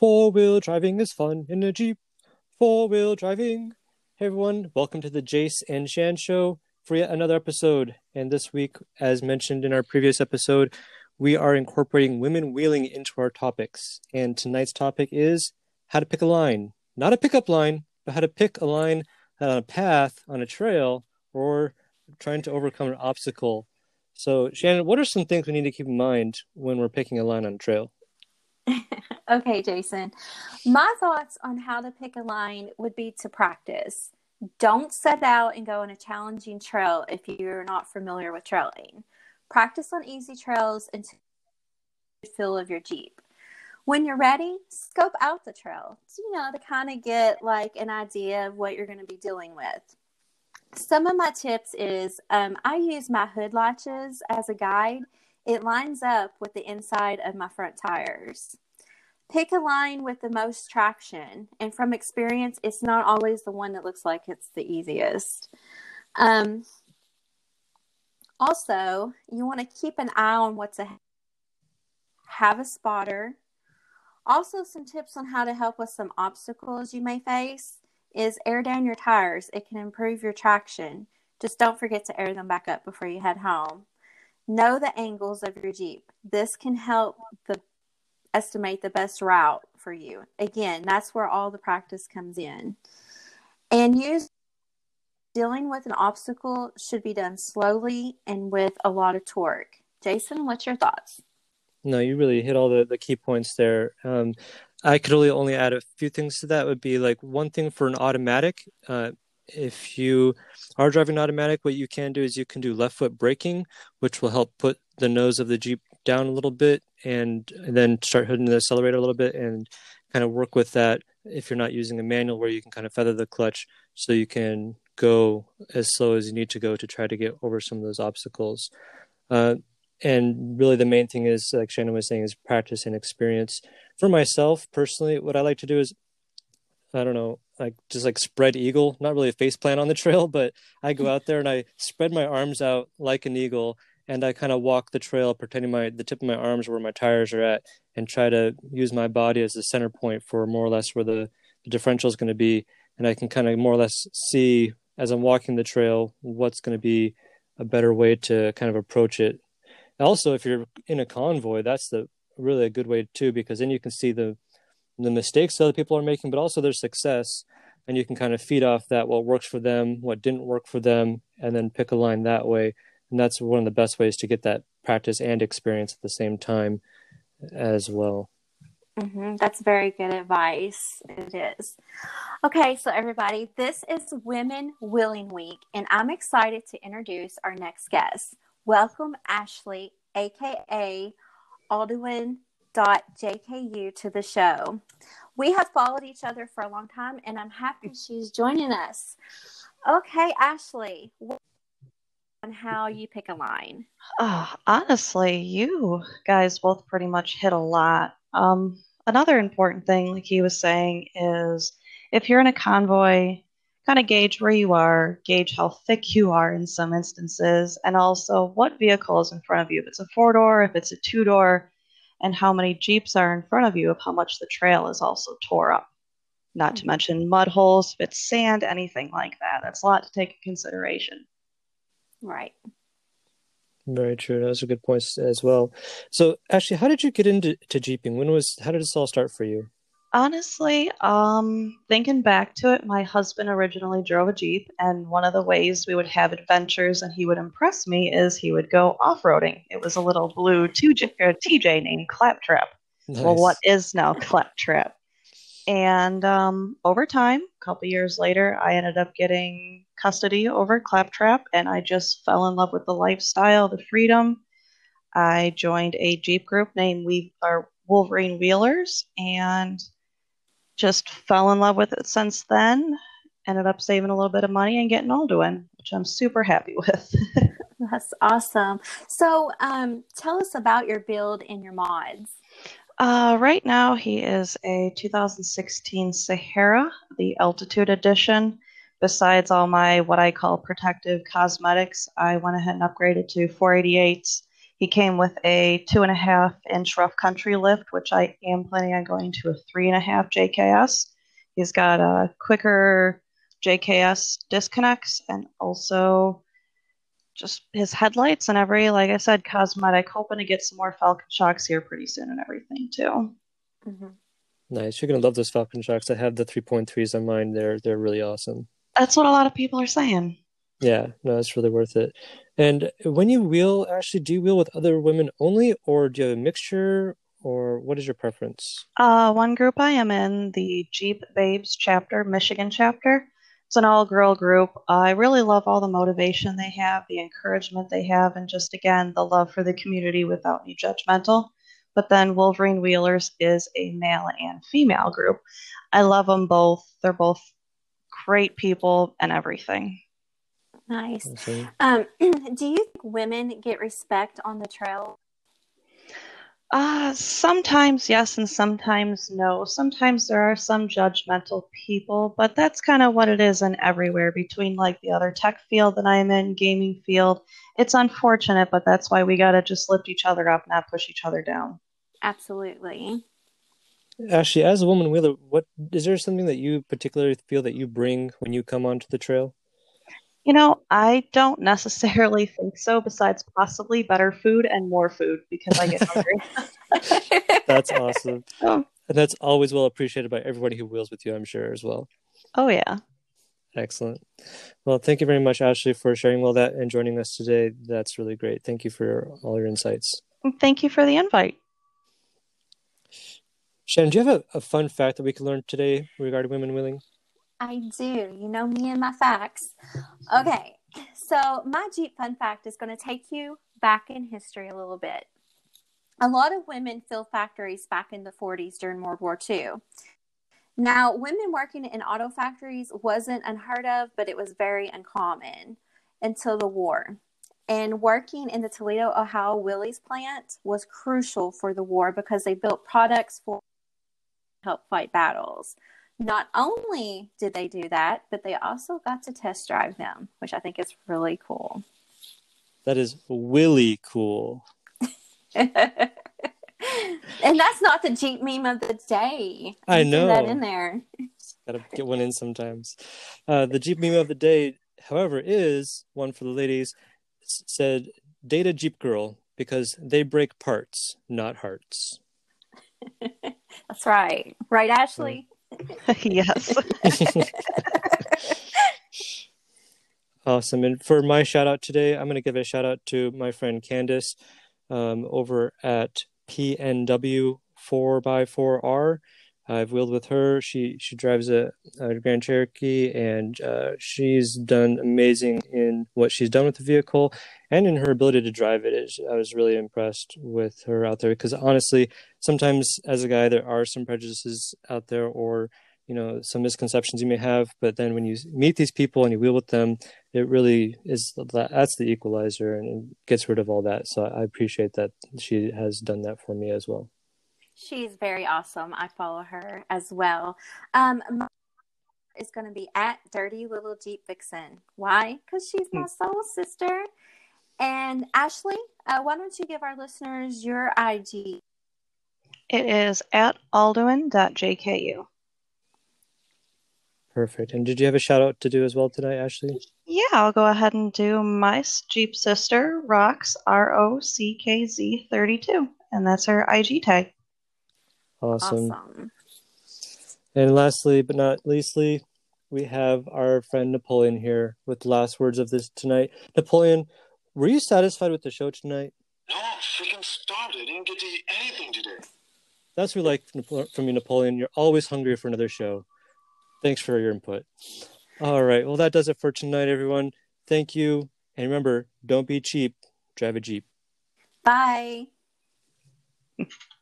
Four wheel driving is fun in a Jeep. Four wheel driving. Hey everyone, welcome to the Jace and Shan Show for yet another episode. And this week, as mentioned in our previous episode, we are incorporating women wheeling into our topics. And tonight's topic is how to pick a line. Not a pickup line, but how to pick a line on a path, on a trail, or trying to overcome an obstacle. So, Shannon, what are some things we need to keep in mind when we're picking a line on a trail? Okay, Jason. My thoughts on how to pick a line would be to practice. Don't set out and go on a challenging trail if you're not familiar with trailing. Practice on easy trails until you feel of your Jeep. When you're ready, scope out the trail, you know, to kind of get like an idea of what you're going to be dealing with. Some of my tips is um, I use my hood latches as a guide it lines up with the inside of my front tires. Pick a line with the most traction, and from experience, it's not always the one that looks like it's the easiest. Um, also, you want to keep an eye on what's ahead. Have a spotter. Also, some tips on how to help with some obstacles you may face is air down your tires. It can improve your traction. Just don't forget to air them back up before you head home. Know the angles of your Jeep. This can help the estimate the best route for you. Again, that's where all the practice comes in. And use dealing with an obstacle should be done slowly and with a lot of torque. Jason, what's your thoughts? No, you really hit all the, the key points there. Um, I could really only add a few things to that. Would be like one thing for an automatic. Uh, if you are driving automatic, what you can do is you can do left foot braking, which will help put the nose of the Jeep down a little bit and, and then start hitting the accelerator a little bit and kind of work with that if you're not using a manual where you can kind of feather the clutch so you can go as slow as you need to go to try to get over some of those obstacles. Uh, and really the main thing is like shannon was saying is practice and experience for myself personally what i like to do is i don't know like just like spread eagle, not really a face plant on the trail, but I go out there and I spread my arms out like an eagle and I kind of walk the trail pretending my the tip of my arms where my tires are at and try to use my body as the center point for more or less where the, the differential is going to be and I can kind of more or less see as I'm walking the trail what's going to be a better way to kind of approach it. Also, if you're in a convoy, that's the really a good way too because then you can see the the mistakes other people are making, but also their success. And you can kind of feed off that what works for them, what didn't work for them, and then pick a line that way. And that's one of the best ways to get that practice and experience at the same time as well. Mm-hmm. That's very good advice. It is. Okay, so everybody, this is Women Wheeling Week, and I'm excited to introduce our next guest. Welcome, Ashley, aka Alduin jku to the show. We have followed each other for a long time, and I'm happy she's joining us. Okay, Ashley, on how you pick a line. Uh, honestly, you guys both pretty much hit a lot. Um, another important thing, like he was saying, is if you're in a convoy, kind of gauge where you are, gauge how thick you are in some instances, and also what vehicle is in front of you. If it's a four door, if it's a two door, and how many Jeeps are in front of you of how much the trail is also tore up. Not to mm-hmm. mention mud holes, if it's sand, anything like that. That's a lot to take into consideration. Right. Very true. Those are good points as well. So, Ashley, how did you get into to jeeping? When was how did this all start for you? Honestly, um, thinking back to it, my husband originally drove a Jeep, and one of the ways we would have adventures and he would impress me is he would go off roading. It was a little blue TJ, TJ named Claptrap. Nice. Well, what is now Claptrap? And um, over time, a couple years later, I ended up getting custody over Claptrap, and I just fell in love with the lifestyle, the freedom. I joined a Jeep group named We Are Wolverine Wheelers, and just fell in love with it since then. Ended up saving a little bit of money and getting Alduin, which I'm super happy with. That's awesome. So, um, tell us about your build and your mods. Uh, right now, he is a 2016 Sahara, the Altitude Edition. Besides all my what I call protective cosmetics, I went ahead and upgraded to 488s. He came with a two and a half inch rough country lift, which I am planning on going to a three and a half JKS. He's got a quicker JKS disconnects and also just his headlights and every, like I said, cosmetic. Hoping to get some more Falcon shocks here pretty soon and everything too. Mm-hmm. Nice. You're gonna love those Falcon shocks. I have the 3.3s on mine. They're they're really awesome. That's what a lot of people are saying. Yeah, no, it's really worth it. And when you wheel, actually, do you wheel with other women only, or do you have a mixture, or what is your preference? Uh, one group I am in, the Jeep Babes chapter, Michigan chapter. It's an all girl group. I really love all the motivation they have, the encouragement they have, and just again, the love for the community without any judgmental. But then Wolverine Wheelers is a male and female group. I love them both. They're both great people and everything. Nice. Um, do you think women get respect on the trail? Uh, sometimes yes, and sometimes no. Sometimes there are some judgmental people, but that's kind of what it is in everywhere between like the other tech field that I'm in, gaming field. It's unfortunate, but that's why we got to just lift each other up, not push each other down. Absolutely. Actually, as a woman wheeler, what is there something that you particularly feel that you bring when you come onto the trail? You know, I don't necessarily think so, besides possibly better food and more food because I get hungry. that's awesome. Oh. And that's always well appreciated by everybody who wheels with you, I'm sure, as well. Oh, yeah. Excellent. Well, thank you very much, Ashley, for sharing all that and joining us today. That's really great. Thank you for all your insights. Mm, thank you for the invite. Shannon, do you have a, a fun fact that we can learn today regarding women wheeling? I do. You know me and my facts. Okay, so my Jeep fun fact is going to take you back in history a little bit. A lot of women filled factories back in the 40s during World War II. Now, women working in auto factories wasn't unheard of, but it was very uncommon until the war. And working in the Toledo, Ohio Willys plant was crucial for the war because they built products for help fight battles. Not only did they do that, but they also got to test drive them, which I think is really cool. That is really cool. and that's not the Jeep meme of the day. I, know that in there. Got to get one in sometimes. Uh, the Jeep meme of the day, however, is one for the ladies. Said "Data Jeep girl" because they break parts, not hearts. that's right, right, Ashley. yes. awesome. And for my shout out today, I'm going to give a shout out to my friend Candace um, over at PNW 4x4R. I've wheeled with her. She she drives a, a Grand Cherokee, and uh, she's done amazing in what she's done with the vehicle, and in her ability to drive it. Is I was really impressed with her out there because honestly, sometimes as a guy, there are some prejudices out there, or you know some misconceptions you may have. But then when you meet these people and you wheel with them, it really is that's the equalizer and gets rid of all that. So I appreciate that she has done that for me as well. She's very awesome. I follow her as well. Um, is going to be at Dirty Little Jeep Vixen. Why? Because she's my hmm. soul sister. And Ashley, uh, why don't you give our listeners your IG? It is at alduin.jku. Perfect. And did you have a shout out to do as well today, Ashley? Yeah, I'll go ahead and do my Jeep sister, Rocks, R O C K Z 32. And that's her IG tag. Awesome. awesome. And lastly, but not leastly, we have our friend Napoleon here with the last words of this tonight. Napoleon, were you satisfied with the show tonight? No, freaking starved. I didn't get to eat anything today. That's what we like from you, Napoleon. You're always hungry for another show. Thanks for your input. All right. Well, that does it for tonight, everyone. Thank you. And remember, don't be cheap. Drive a Jeep. Bye.